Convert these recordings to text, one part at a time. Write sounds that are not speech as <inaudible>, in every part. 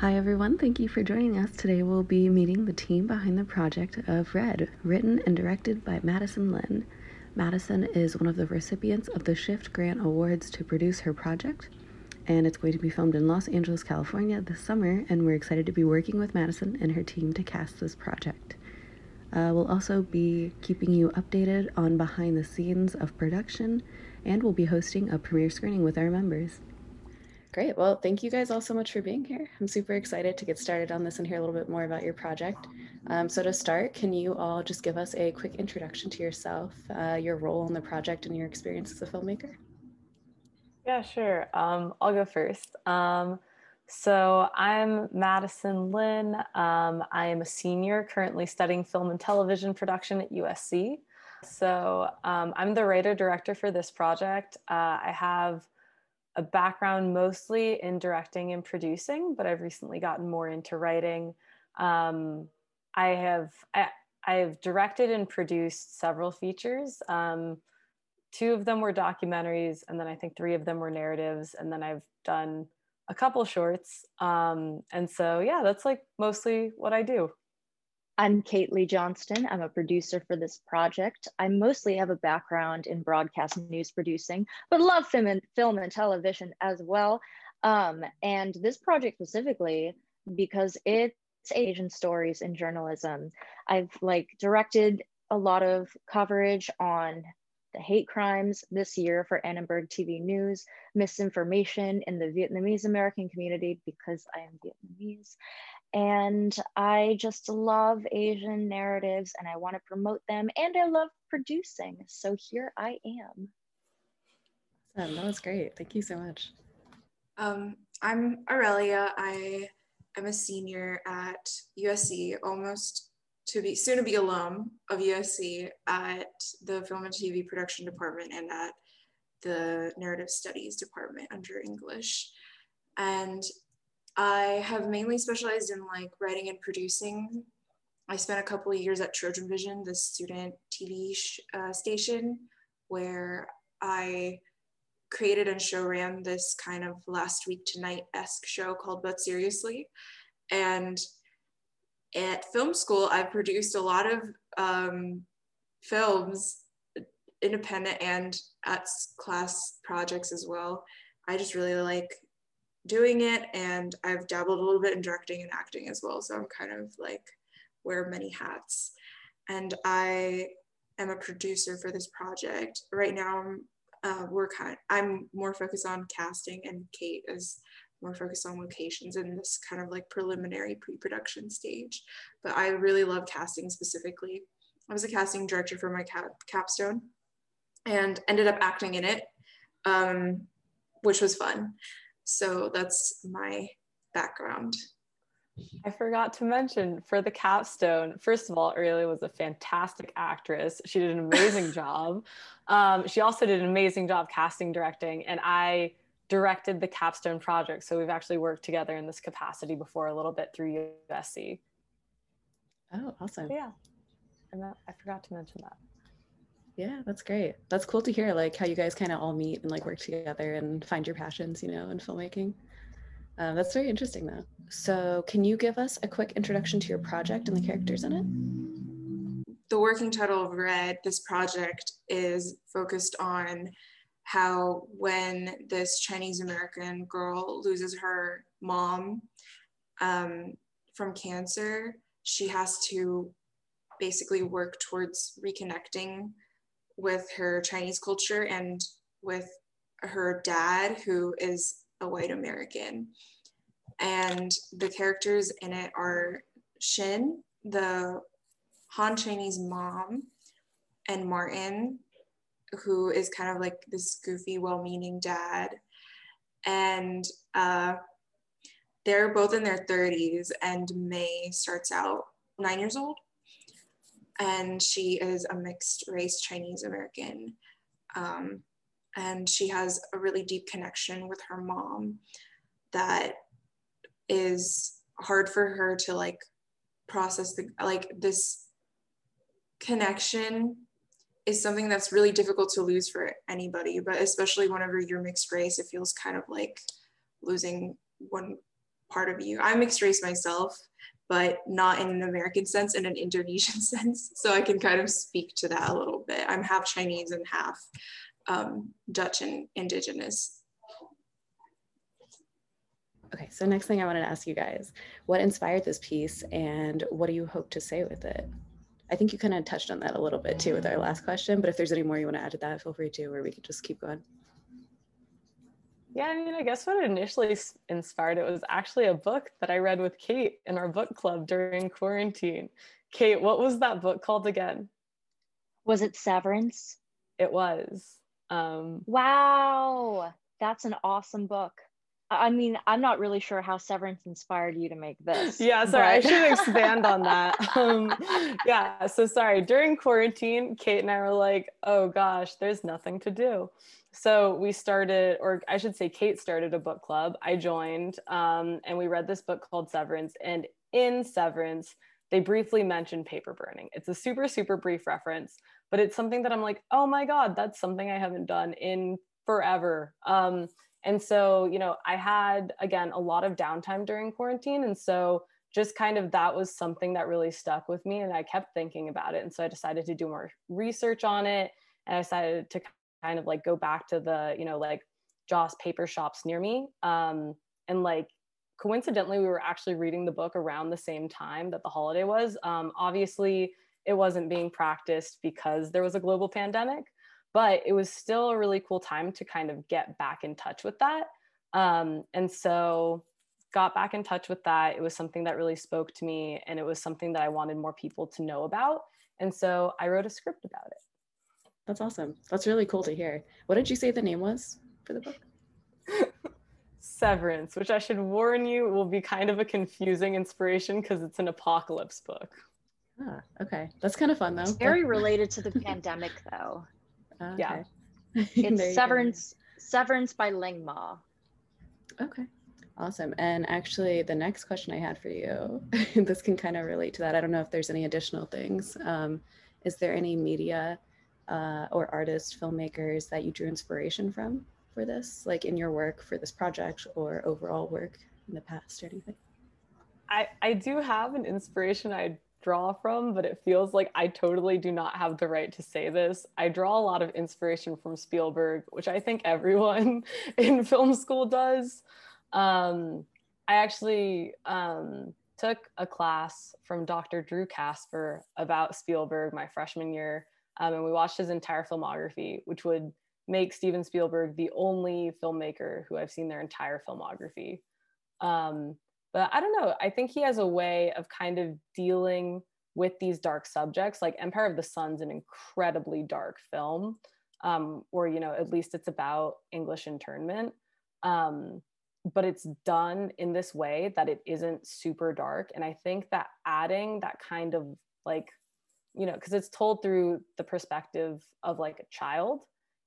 Hi, everyone. Thank you for joining us. Today we'll be meeting the team behind the project of Red, written and directed by Madison Lynn. Madison is one of the recipients of the Shift Grant Awards to produce her project, and it's going to be filmed in Los Angeles, California this summer, and we're excited to be working with Madison and her team to cast this project. Uh, we'll also be keeping you updated on behind the scenes of production, and we'll be hosting a premiere screening with our members. Great. Well, thank you guys all so much for being here. I'm super excited to get started on this and hear a little bit more about your project. Um, so to start, can you all just give us a quick introduction to yourself, uh, your role in the project, and your experience as a filmmaker? Yeah, sure. Um, I'll go first. Um, so I'm Madison Lynn. Um, I am a senior currently studying film and television production at USC. So um, I'm the writer director for this project. Uh, I have a background mostly in directing and producing, but I've recently gotten more into writing. Um, I have I, I've directed and produced several features. Um, two of them were documentaries, and then I think three of them were narratives, and then I've done a couple shorts. Um, and so yeah, that's like mostly what I do. I'm Kate Lee Johnston. I'm a producer for this project. I mostly have a background in broadcast news producing, but love film and, film and television as well. Um, and this project specifically, because it's Asian stories in journalism, I've like directed a lot of coverage on the hate crimes this year for Annenberg TV News, misinformation in the Vietnamese American community because I am Vietnamese, and I just love Asian narratives and I want to promote them and I love producing. So here I am. Awesome. That was great. Thank you so much. Um, I'm Aurelia. I am a senior at USC, almost to be soon to be alum of USC at the film and TV production department and at the narrative studies department under English. And I have mainly specialized in like writing and producing. I spent a couple of years at Trojan Vision, the student TV uh, station, where I created and show ran this kind of last week tonight esque show called But Seriously. And at film school, I produced a lot of um, films, independent and at class projects as well. I just really like doing it and I've dabbled a little bit in directing and acting as well. So I'm kind of like wear many hats. And I am a producer for this project. Right now uh, we're kind of, I'm more focused on casting and Kate is more focused on locations in this kind of like preliminary pre-production stage. But I really love casting specifically. I was a casting director for my cap- capstone and ended up acting in it, um, which was fun. So that's my background. I forgot to mention for the capstone, first of all, Aurelia was a fantastic actress. She did an amazing <laughs> job. Um, she also did an amazing job casting, directing, and I directed the capstone project. So we've actually worked together in this capacity before a little bit through USC. Oh, awesome. So yeah. And that, I forgot to mention that. Yeah, that's great. That's cool to hear, like how you guys kind of all meet and like work together and find your passions, you know, in filmmaking. Uh, that's very interesting, though. So, can you give us a quick introduction to your project and the characters in it? The working title of Red, this project is focused on how when this Chinese American girl loses her mom um, from cancer, she has to basically work towards reconnecting with her Chinese culture and with her dad, who is a white American. And the characters in it are Shin, the Han Chinese mom, and Martin, who is kind of like this goofy, well meaning dad. And uh, they're both in their 30s, and May starts out nine years old and she is a mixed race Chinese American. Um, and she has a really deep connection with her mom that is hard for her to like process the like this connection is something that's really difficult to lose for anybody but especially whenever you're mixed race it feels kind of like losing one part of you. I'm mixed race myself, but not in an American sense, in an Indonesian <laughs> sense. So I can kind of speak to that a little bit. I'm half Chinese and half um, Dutch and indigenous. Okay, so next thing I wanted to ask you guys, what inspired this piece and what do you hope to say with it? I think you kind of touched on that a little bit too with our last question, but if there's any more you want to add to that, feel free to, or we could just keep going. Yeah, I mean, I guess what initially inspired it was actually a book that I read with Kate in our book club during quarantine. Kate, what was that book called again? Was it Severance? It was. Um, wow, that's an awesome book. I mean, I'm not really sure how Severance inspired you to make this. Yeah, sorry, but... I should expand on that. <laughs> Um, yeah, so sorry. During quarantine, Kate and I were like, oh gosh, there's nothing to do. So we started, or I should say, Kate started a book club. I joined, um, and we read this book called Severance. And in Severance, they briefly mention paper burning. It's a super, super brief reference, but it's something that I'm like, oh my God, that's something I haven't done in forever. Um, and so, you know, I had, again, a lot of downtime during quarantine. And so, just kind of that was something that really stuck with me. And I kept thinking about it. And so, I decided to do more research on it. And I decided to kind of like go back to the, you know, like Joss paper shops near me. Um, and like, coincidentally, we were actually reading the book around the same time that the holiday was. Um, obviously, it wasn't being practiced because there was a global pandemic but it was still a really cool time to kind of get back in touch with that. Um, and so got back in touch with that. It was something that really spoke to me and it was something that i wanted more people to know about. And so i wrote a script about it. That's awesome. That's really cool to hear. What did you say the name was for the book? <laughs> Severance which i should warn you will be kind of a confusing inspiration because it's an apocalypse book. Ah okay. That's kind of fun though. It's very related to the <laughs> pandemic though Okay. Yeah. <laughs> It's Severance Severance by Ling Ma. Okay. Awesome. And actually, the next question I had for you, <laughs> this can kind of relate to that. I don't know if there's any additional things. Um, is there any media uh, or artist, filmmakers that you drew inspiration from for this, like in your work for this project or overall work in the past or anything? I, I do have an inspiration I draw from, but it feels like I totally do not have the right to say this. I draw a lot of inspiration from Spielberg, which I think everyone <laughs> in film school does. Um, I actually um, took a class from Dr. Drew Casper about Spielberg my freshman year, um, and we watched his entire filmography, which would make Steven Spielberg the only filmmaker who I've seen their entire filmography. Um, but I don't know. I think he has a way of kind of dealing with these dark subjects. Like Empire of the Sun's an incredibly dark film, um, or you know, at least it's about English internment. Um, but it's done in this way that it isn't super dark. And I think that adding that kind of like, you know, because it's told through the perspective of like a child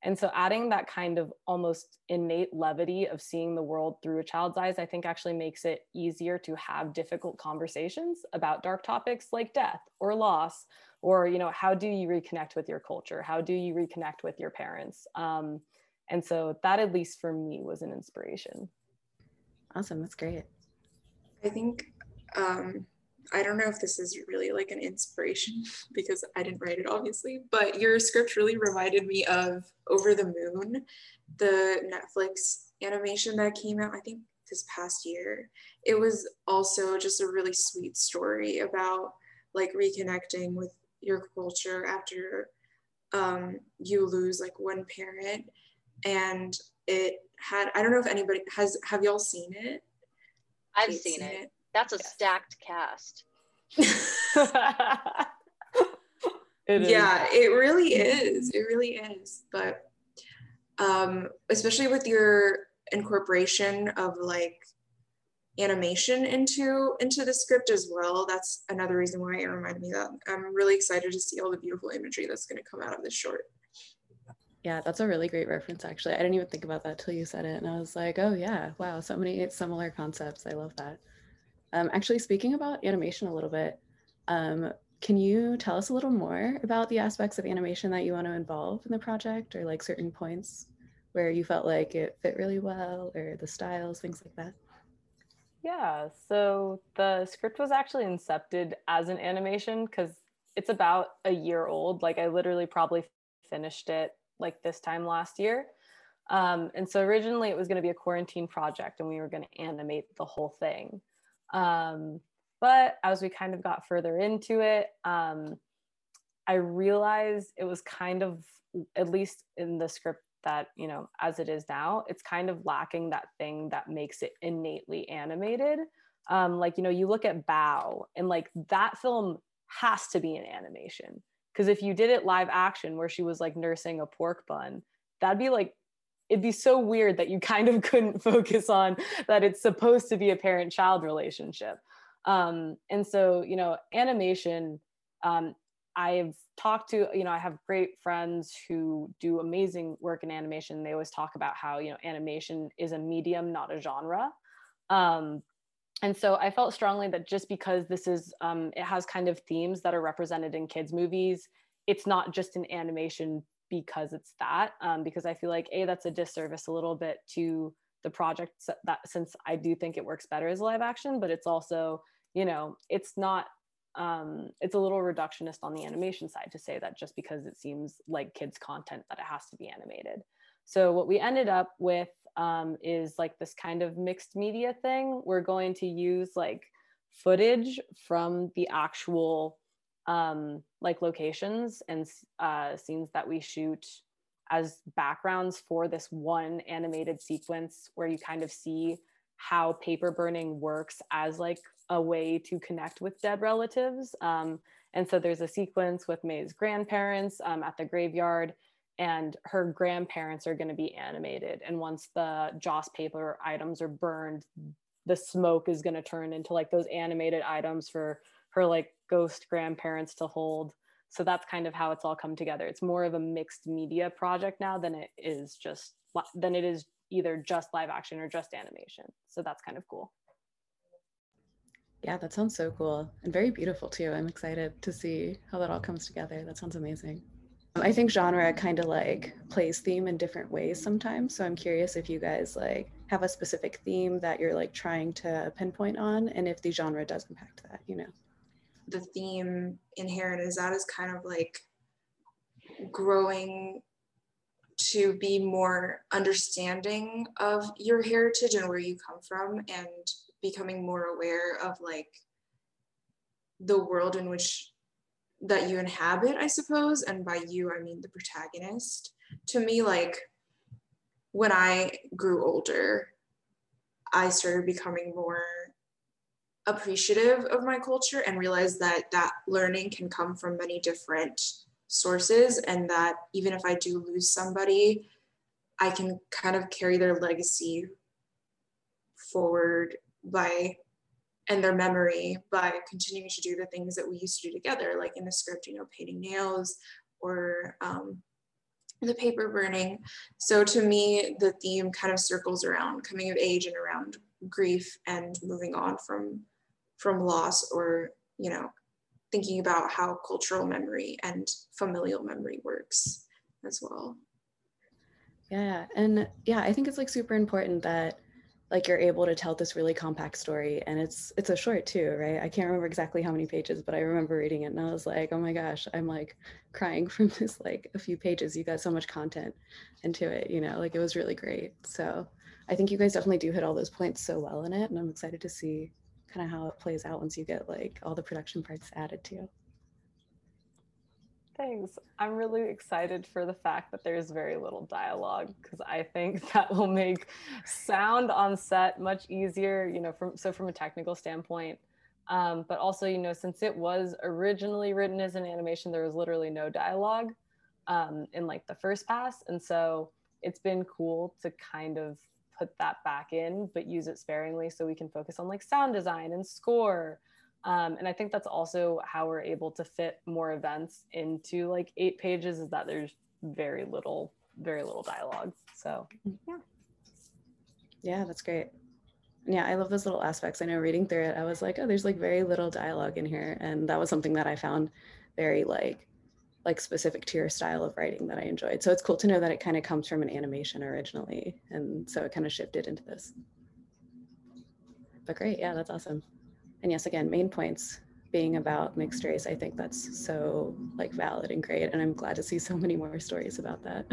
and so adding that kind of almost innate levity of seeing the world through a child's eyes, I think actually makes it easier to have difficult conversations about dark topics like death or loss, or, you know, how do you reconnect with your culture? How do you reconnect with your parents? Um, and so that, at least for me, was an inspiration. Awesome. That's great. I think um, I don't know if this is really like an inspiration <laughs> because I didn't write it obviously, but your script really reminded me of Over the Moon, the Netflix animation that came out, I think this past year. It was also just a really sweet story about like reconnecting with your culture after um, you lose like one parent. And it had, I don't know if anybody has, have y'all seen it? I've seen, seen, it. it. That's a yes. stacked cast. <laughs> it yeah, it really is. It really is. But um, especially with your incorporation of like animation into into the script as well. That's another reason why it reminded me that I'm really excited to see all the beautiful imagery that's going to come out of this short. Yeah, that's a really great reference actually. I didn't even think about that till you said it and I was like, "Oh yeah, wow, so many similar concepts. I love that." Um, actually, speaking about animation a little bit, um, can you tell us a little more about the aspects of animation that you want to involve in the project or like certain points where you felt like it fit really well or the styles, things like that? Yeah, so the script was actually incepted as an animation because it's about a year old. Like I literally probably finished it like this time last year. Um, and so originally it was going to be a quarantine project and we were going to animate the whole thing. Um, but as we kind of got further into it, um, I realized it was kind of, at least in the script that you know as it is now it's kind of lacking that thing that makes it innately animated. Um like you know you look at Bao and like that film has to be an animation. Because if you did it live action where she was like nursing a pork bun that'd be like it'd be so weird that you kind of <laughs> couldn't focus on that it's supposed to be a parent child relationship um and so you know animation um I've talked to, you know, I have great friends who do amazing work in animation. They always talk about how, you know, animation is a medium, not a genre. Um, and so I felt strongly that just because this is, um, it has kind of themes that are represented in kids' movies, it's not just an animation because it's that. Um, because I feel like, A, that's a disservice a little bit to the project that since I do think it works better as live action, but it's also, you know, it's not um, it's a little reductionist on the animation side to say that just because it seems like kids content that it has to be animated so what we ended up with um, is like this kind of mixed media thing we're going to use like footage from the actual um, like locations and uh, scenes that we shoot as backgrounds for this one animated sequence where you kind of see how paper burning works as like a way to connect with dead relatives. Um, and so there's a sequence with May's grandparents um, at the graveyard, and her grandparents are going to be animated. And once the Joss paper items are burned, the smoke is going to turn into like those animated items for her like ghost grandparents to hold. So that's kind of how it's all come together. It's more of a mixed media project now than it is just than it is either just live action or just animation. So that's kind of cool. Yeah, that sounds so cool and very beautiful too. I'm excited to see how that all comes together. That sounds amazing. I think genre kind of like plays theme in different ways sometimes. So I'm curious if you guys like have a specific theme that you're like trying to pinpoint on and if the genre does impact that, you know. The theme inherent is that is kind of like growing to be more understanding of your heritage and where you come from and becoming more aware of like the world in which that you inhabit i suppose. And by you i mean the protagonist. To me like when i grew older i started becoming more appreciative of my culture and realize that that learning can come from many different sources and that even if i do lose somebody i can kind of carry their legacy forward by and their memory by continuing to do the things that we used to do together, like in the script, you know, painting nails or um, the paper burning. So to me, the theme kind of circles around coming of age and around grief and moving on from from loss or you know thinking about how cultural memory and familial memory works as well. Yeah, and yeah, I think it's like super important that like you're able to tell this really compact story and it's it's a short too right? I can't remember exactly how many pages but i remember reading it and i was like oh my gosh i'm like crying <laughs> from this like a few pages. You got so much content into it you know? Like it was really great. So i think you guys definitely do hit all those points so well in it and i'm excited to see kind of how it plays out once you get like all the production parts added to Thanks. I'm really excited for the fact that there's very little dialogue because I think <laughs> that will make sound on set much easier, you know, from so from a technical standpoint. Um, but also, you know, since it was originally written as an animation, there was literally no dialogue um, in like the first pass. And so it's been cool to kind of put that back in, but use it sparingly so we can focus on like sound design and score um, and I think that's also how we're able to fit more events into like eight pages is that there's very little, very little dialogue. So yeah. Yeah, that's great. Yeah, I love those little aspects. I know reading through it, I was like, oh, there's like very little dialogue in here. And that was something that I found very like like specific to your style of writing that I enjoyed. So it's cool to know that it kind of comes from an animation originally. And so it kind of shifted into this. but great. Yeah, that's awesome. And yes, again, main points being about mixed race. I think that's so like valid and great. And I'm glad to see <laughs> so many more stories about that.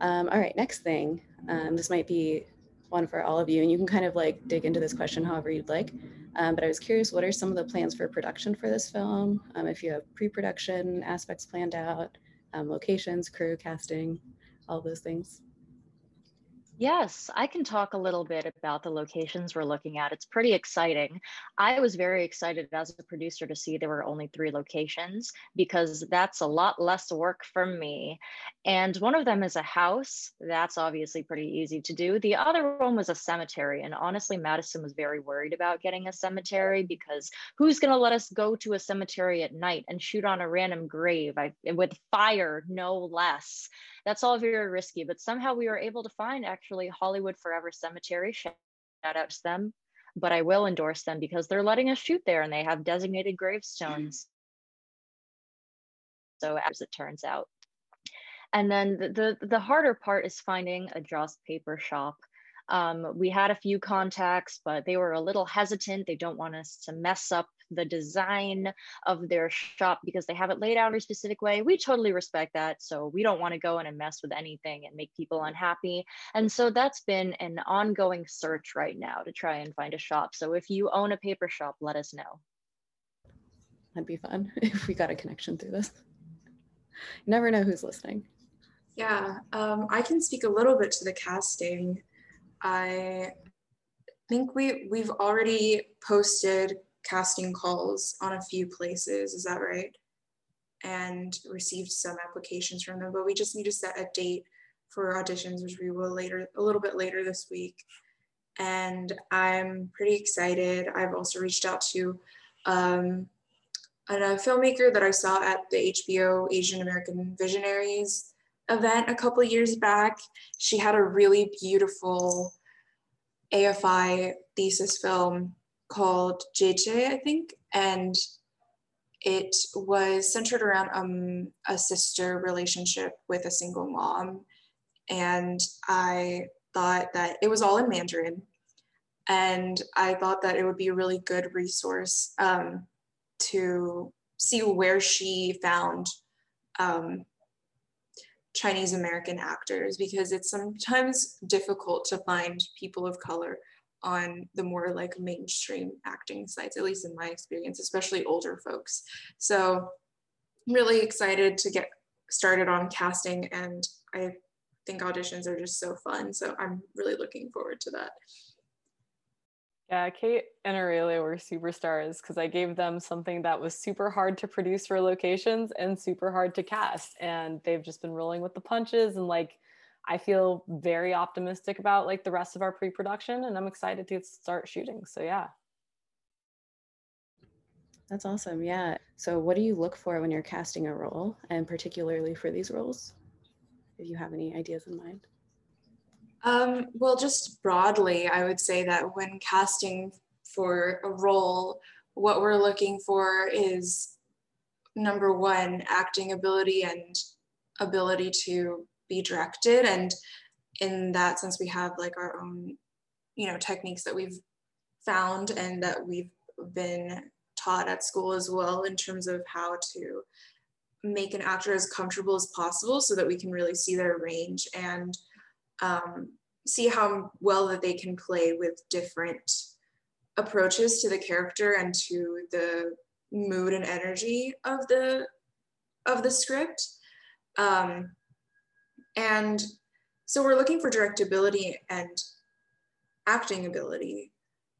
Um, all right, next thing. Um, this might be one for all of you, and you can kind of like dig into this question however you'd like. Um, but I was curious, what are some of the plans for production for this film? Um, if you have pre-production aspects planned out, um, locations, crew, casting, all those things. Yes, I can talk a little bit about the locations we're looking at. It's pretty exciting. I was very excited as a producer to see there were only three locations because that's a lot less work for me. And one of them is a house. That's obviously pretty easy to do. The other one was a cemetery. And honestly, Madison was very worried about getting a cemetery because who's going to let us go to a cemetery at night and shoot on a random grave I, with fire, no less? that's all very risky. But somehow we were able to find actually Hollywood Forever Cemetery. Shout out to them. But I will endorse them because they're letting us shoot there and they have designated gravestones. So as it turns out. And then the, the, the harder part is finding a Joss paper shop um, we had a few contacts, but they were a little hesitant. They don't want us to mess up the design of their shop because they have it laid out in a specific way. We totally respect that. So we don't want to go in and mess with anything and make people unhappy. And so that's been an ongoing search right now to try and find a shop. So if you own a paper shop, let us know. That'd be fun <laughs> if we got a connection through this. You never know who's listening. Yeah, um, I can speak a little bit to the casting. I think we we've already posted casting calls on a few places. Is that right? And received some applications from them, but we just need to set a date for auditions, which we will later, a little bit later this week. And I'm pretty excited. I've also reached out to um, a filmmaker that I saw at the HBO Asian American Visionaries event a couple years back. She had a really beautiful AFI thesis film called JJ, I think, and it was centered around um, a sister relationship with a single mom. And I thought that it was all in Mandarin. And I thought that it would be a really good resource um, to see where she found um, Chinese American actors because it's sometimes difficult to find people of color on the more like mainstream acting sites, at least in my experience, especially older folks. So I'm really excited to get started on casting and I think auditions are just so fun. So I'm really looking forward to that. Yeah, Kate and Aurelia were superstars because I gave them something that was super hard to produce for locations and super hard to cast. And they've just been rolling with the punches. And like, I feel very optimistic about like the rest of our pre production and I'm excited to start shooting. So, yeah. That's awesome. Yeah. So, what do you look for when you're casting a role and particularly for these roles? If you have any ideas in mind? Um, well, just broadly, I would say that when casting for a role, what we're looking for is number one, acting ability and ability to be directed. And in that sense, we have like our own, you know, techniques that we've found and that we've been taught at school as well in terms of how to make an actor as comfortable as possible so that we can really see their range and um, see how well that they can play with different approaches to the character and to the mood and energy of the of the script um, and so we're looking for directability and acting ability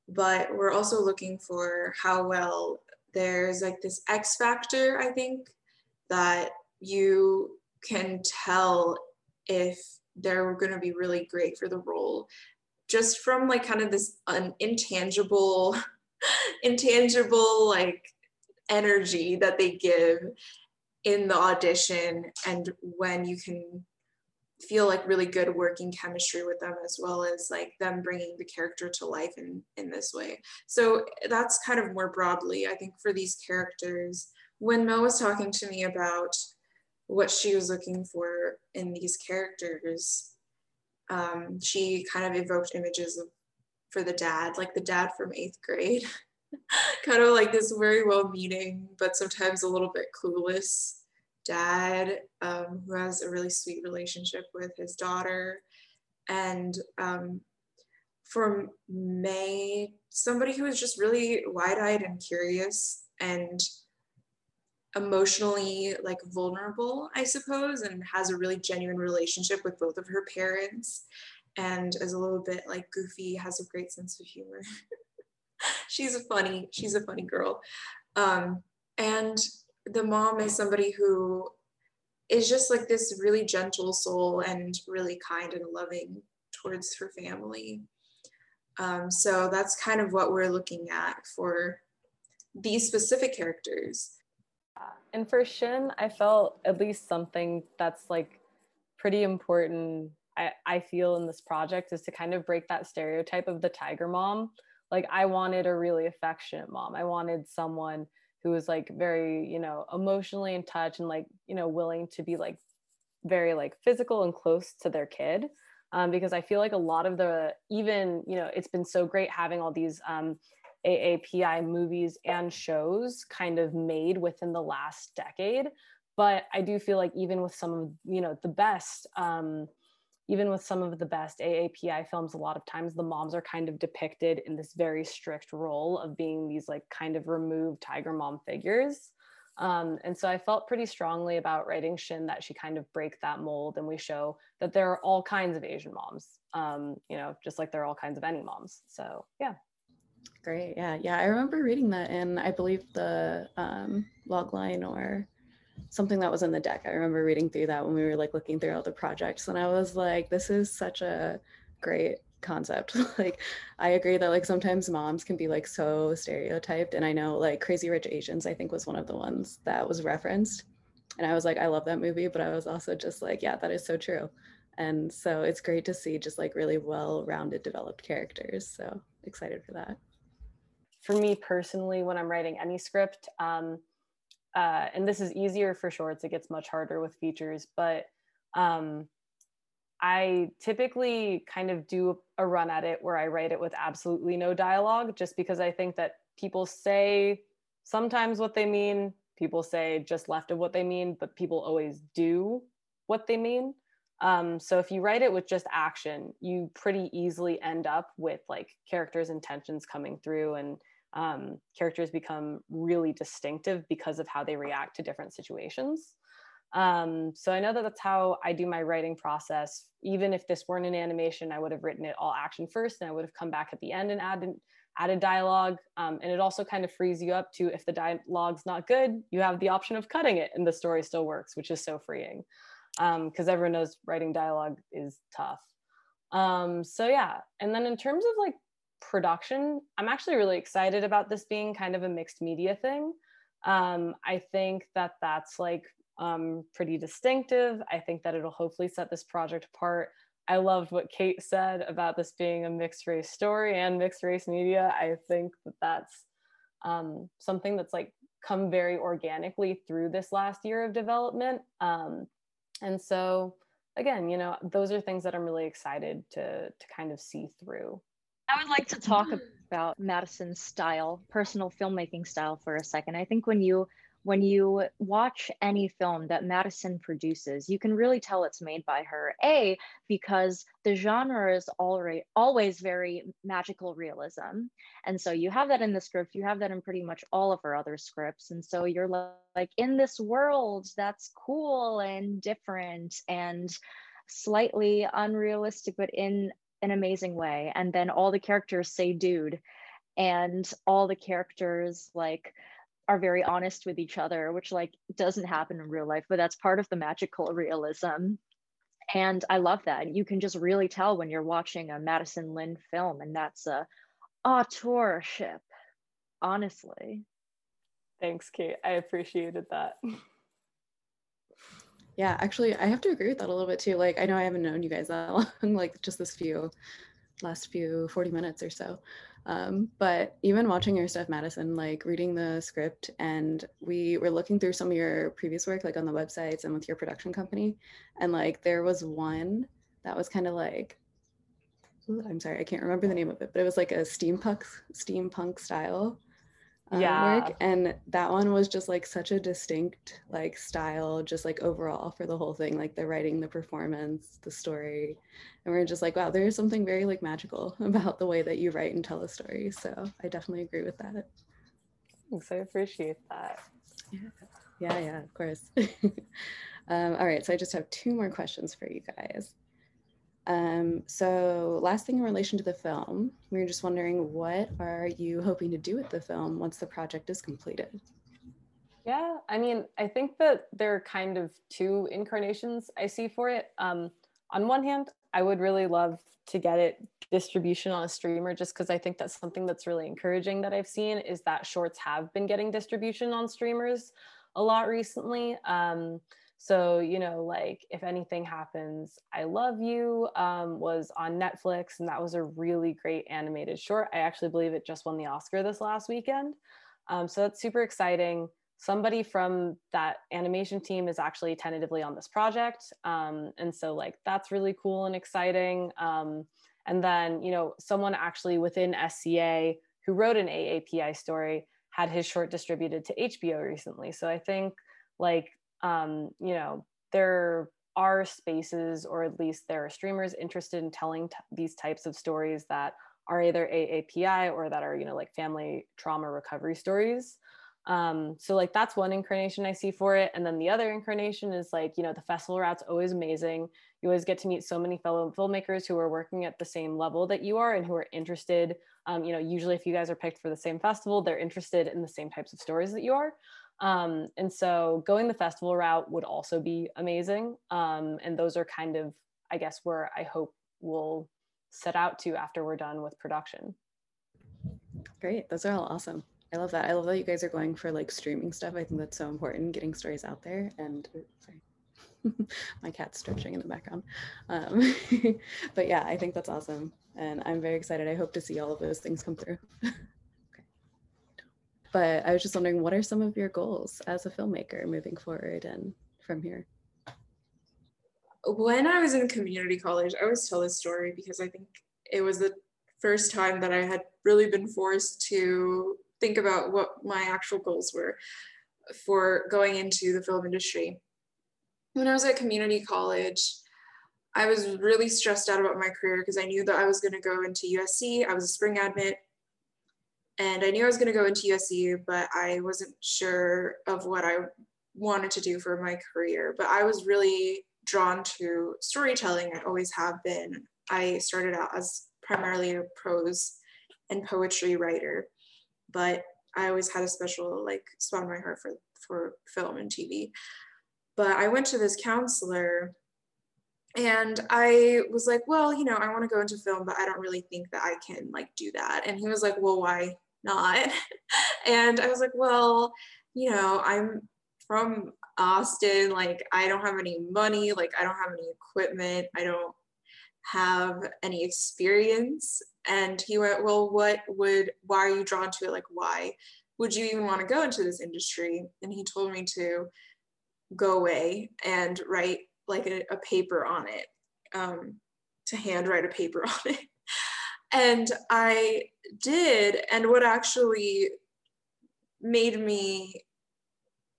but we're also looking for how well there's like this x factor i think that you can tell if they're going to be really great for the role. Just from like kind of this intangible <laughs> intangible like energy that they give in the audition and when you can feel like really good working chemistry with them as well as like them bringing the character to life in in this way so that's kind of more broadly i think for these characters when mel was talking to me about what she was looking for in these characters. Um, she kind of evoked images of for the dad, like the dad from eighth grade. <laughs> kind of like this very well meaning, but sometimes a little bit clueless dad um, who has a really sweet relationship with his daughter. And um, for May, somebody who is just really wide eyed and curious and emotionally like vulnerable, I suppose, and has a really genuine relationship with both of her parents and is a little bit like goofy, has a great sense of humor. <laughs> she's a funny, she's a funny girl. Um, and the mom is somebody who is just like this really gentle soul and really kind and loving towards her family. Um, so that's kind of what we're looking at for these specific characters. And for Shin, I felt at least something that's like pretty important. I, I feel in this project is to kind of break that stereotype of the tiger mom. Like I wanted a really affectionate mom. I wanted someone who was like very, you know, emotionally in touch and like, you know, willing to be like very like physical and close to their kid. Um, because I feel like a lot of the even, you know, it's been so great having all these um, AAPI movies and shows kind of made within the last decade. But I do feel like even with some of you know the best, um, even with some of the best AAPI films, a lot of times the moms are kind of depicted in this very strict role of being these like kind of removed tiger mom figures. Um, and so I felt pretty strongly about writing Shin that she kind of break that mold and we show that there are all kinds of Asian moms, um, you know, just like there are all kinds of any moms. So yeah. Great. Yeah. Yeah. I remember reading that in, I believe, the um, log line or something that was in the deck. I remember reading through that when we were like looking through all the projects. And I was like, this is such a great concept. <laughs> like, I agree that like sometimes moms can be like so stereotyped. And I know like Crazy Rich Asians, I think, was one of the ones that was referenced. And I was like, I love that movie. But I was also just like, yeah, that is so true. And so it's great to see just like really well rounded, developed characters. So excited for that for me personally, when I'm writing any script, um, uh, and this is easier for shorts, it gets much harder with features, but um, I typically kind of do a run at it where I write it with absolutely no dialogue, just because I think that people say sometimes what they mean, people say just left of what they mean, but people always do what they mean. Um, so if you write it with just action, you pretty easily end up with like characters' intentions coming through and um, characters become really distinctive because of how they react to different situations. Um, so I know that that's how I do my writing process. Even if this weren't an animation, I would have written it all action first, and I would have come back at the end and added added dialogue. Um, and it also kind of frees you up to if the dialogue's not good, you have the option of cutting it, and the story still works, which is so freeing. Because um, everyone knows writing dialogue is tough. Um, so yeah, and then in terms of like production, I'm actually really excited about this being kind of a mixed media thing. Um, I think that that's like um, pretty distinctive. I think that it'll hopefully set this project apart. I loved what Kate said about this being a mixed race story and mixed race media. I think that that's um, something that's like come very organically through this last year of development. Um, and so, again, you know, those are things that I'm really excited to to kind of see through. I would like to talk mm-hmm. about Madison's style, personal filmmaking style for a second. I think when you when you watch any film that Madison produces, you can really tell it's made by her. A, because the genre is already always very magical realism. And so you have that in the script, you have that in pretty much all of her other scripts. And so you're like in this world that's cool and different and slightly unrealistic, but in an amazing way. And then all the characters say dude, and all the characters like are very honest with each other, which like doesn't happen in real life, but that's part of the magical realism. And I love that. You can just really tell when you're watching a Madison Lynn film, and that's a authorship, honestly. Thanks, Kate. I appreciated that. <laughs> Yeah, actually, I have to agree with that a little bit too. Like, I know I haven't known you guys that <laughs> long, like just this few, last few 40 minutes or so. Um, but even watching your stuff, Madison, like reading the script, and we were looking through some of your previous work, like on the websites and with your production company. And like, there was one that was kind of like, I'm sorry, I can't remember the name of it, but it was like a steampunk steampunk style um, Yeah. work, and that one was just like such a distinct like style, just like overall for the whole thing, like the writing, the performance, the story, and we are just like, wow, there is something very like magical <laughs> about the way that you write and tell a story. So I definitely agree with that. Thanks, I appreciate that. Yeah, yeah, of course. <laughs> um, all right, so I just have two more questions for you guys. Um, so last thing in relation to the film, we were just wondering what are you hoping to do with the film once the project is completed? Yeah, I mean, I think that there are kind of two incarnations I see for it. Um, on one hand, I would really love to get it distribution on a streamer just because I think that's something that's really encouraging that I've seen is that shorts have been getting distribution on streamers a lot recently. Um, so, you know, like if anything happens, I love you um, was on Netflix, and that was a really great animated short. I actually believe it just won the Oscar this last weekend. Um, so that's super exciting. Somebody from that animation team is actually tentatively on this project. Um, and so, like, that's really cool and exciting. Um, and then, you know, someone actually within SCA who wrote an AAPI story had his short distributed to HBO recently. So I think, like, um, you know, there are spaces, or at least there are streamers interested in telling t- these types of stories that are either AAPI or that are, you know, like family trauma recovery stories. Um, so like that's one incarnation I see for it. And then the other incarnation is like, you know, the festival route's always amazing. You always get to meet so many fellow filmmakers who are working at the same level that you are and who are interested. Um, you know, usually if you guys are picked for the same festival, they're interested in the same types of stories that you are. Um, and so going the festival route would also be amazing. Um, and those are kind of, I guess, where I hope we'll set out to after we're done with production. Great. Those are all awesome. I love that. I love that you guys are going for like streaming stuff. I think that's so important, getting stories out there. And sorry, <laughs> my cat's stretching in the background. Um, <laughs> but yeah, I think that's awesome. And I'm very excited. I hope to see all of those things come through. <laughs> but I was just wondering, what are some of your goals as a filmmaker moving forward and from here? When I was in community college, I always tell this story because I think it was the first time that I had really been forced to think about what my actual goals were for going into the film industry. When I was at community college, I was really stressed out about my career because I knew that I was going to go into USC. I was a spring admit and I knew I was going to go into USC, but I wasn't sure of what I wanted to do for my career. But I was really drawn to storytelling. I always have been. I started out as primarily a prose and poetry writer, but I always had a special like spot in my heart for for film and TV. But I went to this counselor and I was like, well, you know, I want to go into film, but I don't really think that I can like do that. And he was like, well, why not. <laughs> and I was like, well, you know, I'm from Austin. Like, I don't have any money. Like, I don't have any equipment. I don't have any experience. And he went, well, what would, why are you drawn to it? Like, why would you even want to go into this industry? And he told me to go away and write like a, a paper on it, um, to handwrite a paper <laughs> on it. And I did. And what actually made me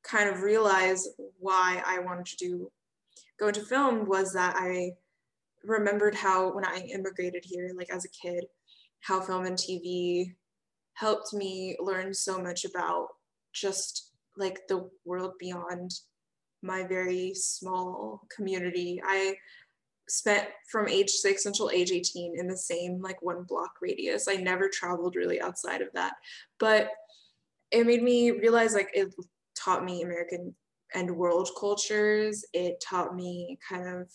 kind of realize why I wanted to do go into film was that I remembered how when I immigrated here, like as a kid, how film and TV helped me learn so much about just like the world beyond my very small community. I spent from age six until age 18 in the same like one block radius. I never traveled really outside of that. But it made me realize like it taught me American and world cultures. It taught me kind of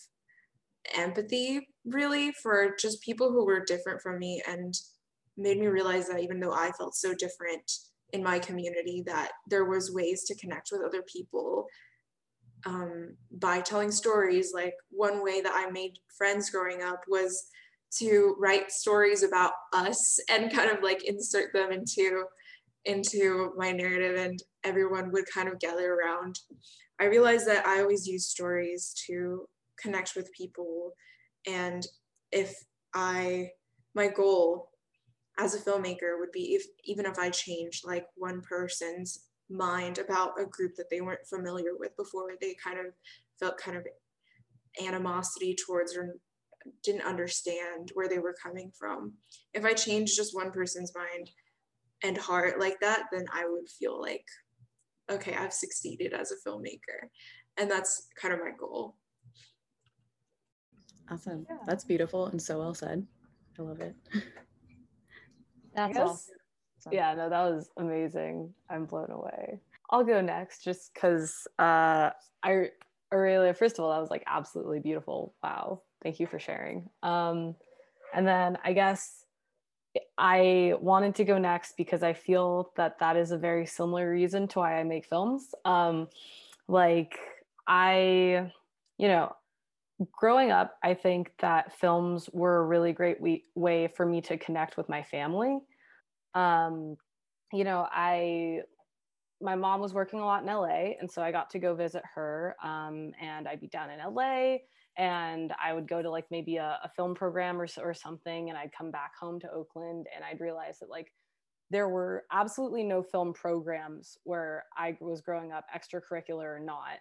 empathy really for just people who were different from me and made me realize that even though I felt so different in my community that there was ways to connect with other people um, by telling stories. Like one way that I made friends growing up was to write stories about us and kind of like insert them into into my narrative and everyone would kind of gather around. I realized that I always use stories to connect with people and if I my goal as a filmmaker would be if even if I changed like one person's mind about a group that they weren't familiar with before, they kind of felt kind of animosity towards or didn't understand where they were coming from. If I changed just one person's mind and heart like that, then I would feel like, okay, I've succeeded as a filmmaker. And that's kind of my goal. Awesome. Yeah. That's beautiful and so well said. I love it. That's awesome. Yeah, no, that was amazing. I'm blown away. I'll go next just because uh, I, Aurelia, first of all, that was like absolutely beautiful. Wow. Thank you for sharing. Um, and then I guess I wanted to go next because I feel that that is a very similar reason to why I make films. Um, like, I, you know, growing up, I think that films were a really great we- way for me to connect with my family. Um, you know, I my mom was working a lot in LA, and so I got to go visit her. Um, and I'd be down in LA, and I would go to like maybe a, a film program or or something, and I'd come back home to Oakland, and I'd realize that like there were absolutely no film programs where I was growing up, extracurricular or not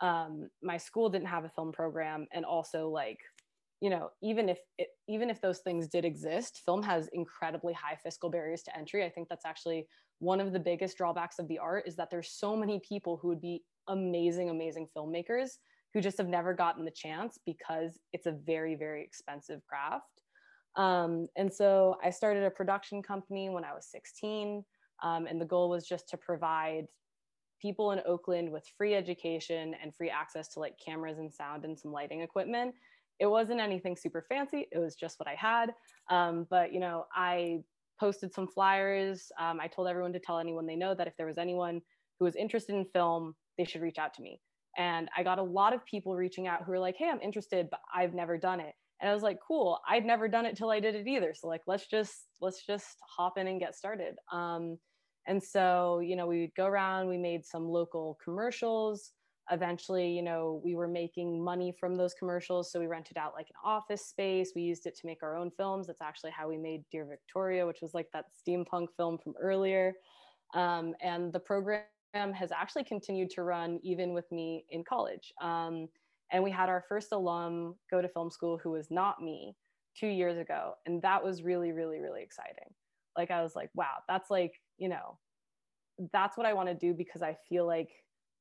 um, my school didn't have a film program and also like you know even if it, even if those things did exist film has incredibly high fiscal barriers to entry i think that's actually one of the biggest drawbacks of the art is that there's so many people who would be amazing amazing filmmakers who just have never gotten the chance because it's a very very expensive craft um, and so i started a production company when i was 16 um, and the goal was just to provide people in Oakland with free education and free access to like cameras and sound and some lighting equipment. It wasn't anything super fancy. It was just what I had. Um, but you know, I posted some flyers. Um, I told everyone to tell anyone they know that if there was anyone who was interested in film, they should reach out to me. And I got a lot of people reaching out who were like, "Hey, I'm interested, but I've never done it." And I was like, "Cool, I'd never done it till I did it either. So like, let's just let's just hop in and get started." Um, and so, you know, we would go around, we made some local commercials. Eventually, you know, we were making money from those commercials. So we rented out like an office space. We used it to make our own films. That's actually how we made Dear Victoria, which was like that steampunk film from earlier. Um, and the program has actually continued to run even with me in college. Um, and we had our first alum go to film school who was not me two years ago. And that was really, really, really exciting. Like, I was like, wow, that's like you know, that's what I want to do because I feel like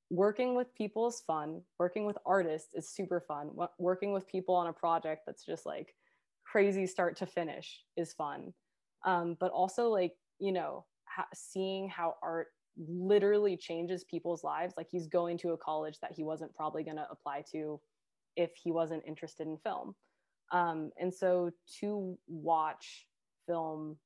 working with people is fun. Working with artists is super fun. Working with people on a project that's just like crazy start to finish is fun. Um, but also like, you know, ha- seeing how art literally changes people's lives. Like he's going to a college that he wasn't probably going to apply to if he wasn't interested in film. Um, and so to watch film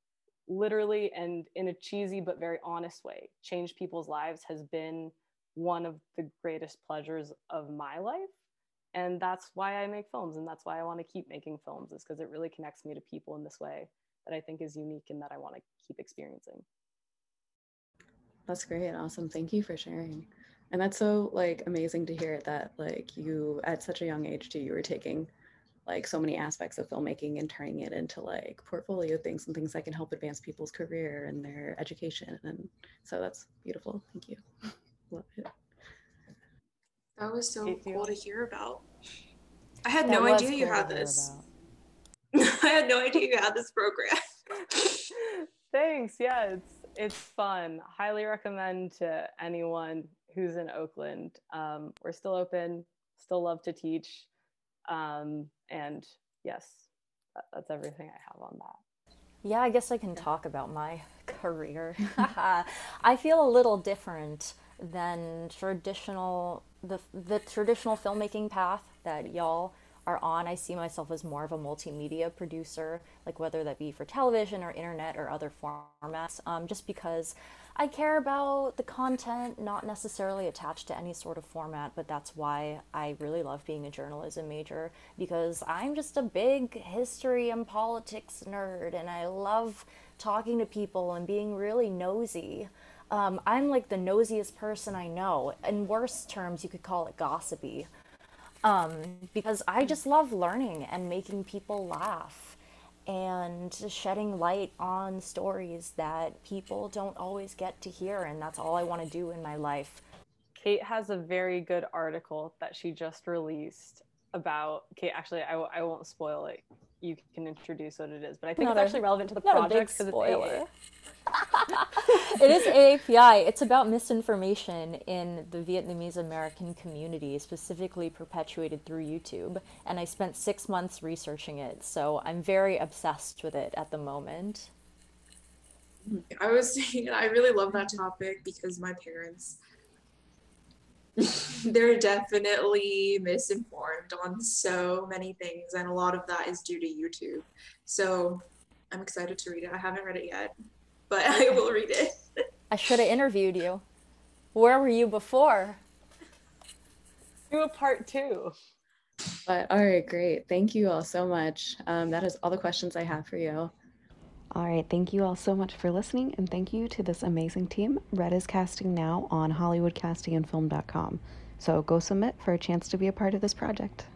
literally and in a cheesy but very honest way change people's lives has been one of the greatest pleasures of my life and that's why i make films and that's why i want to keep making films is because it really connects me to people in this way that i think is unique and that i want to keep experiencing that's great awesome thank you for sharing and that's so like amazing to hear that like you at such a young age too you were taking like so many aspects of filmmaking and turning it into like portfolio things and things that can help advance people's career and their education. And so that's beautiful. Thank you. Love it. That was so cool to hear about. I had that no idea cool you had this. <laughs> I had no idea you had this program. <laughs> Thanks. Yeah, it's it's fun. Highly recommend to anyone who's in Oakland. Um, we're still open. Still love to teach. Um, and yes, that, that's everything I have on that. Yeah, I guess I can talk about my <laughs> career. I feel a little different than traditional the the traditional filmmaking path that y'all are on. I see myself as more of a multimedia producer, like whether that be for television or internet or other formats, um, just because I care about the content, not necessarily attached to any sort of format, but that's why I really love being a journalism major because I'm just a big history and politics nerd and I love talking to people and being really nosy. Um, I'm like the nosiest person I know. In worse terms, you could call it gossipy. Um, because I just love learning and making people laugh. and shedding light on stories that people don't always get to hear. And that's all I want to do in my life. Kate has a very good article that she just released about Kate. Actually, I, I won't spoil it. You can introduce what it is, but I think Not it's a- actually relevant to the not a big project because it's spoiler. It is AAPI. It's about misinformation in the Vietnamese American community, specifically perpetuated through YouTube. And I spent six months researching it, so I'm very obsessed with it at the moment. I was saying I really love that topic because my parents they're definitely misinformed on so many things and a lot of that is due to YouTube. So I'm excited to read it. I haven't read it yet, but I will read it. I should have interviewed you. Where were you before? Do a part two. But all right, great. Thank you all so much. Um, that is all the questions I have for you. All right, thank you all so much for listening, and thank you to this amazing team. Red is casting now on HollywoodCastingandFilm.com. So go submit for a chance to be a part of this project.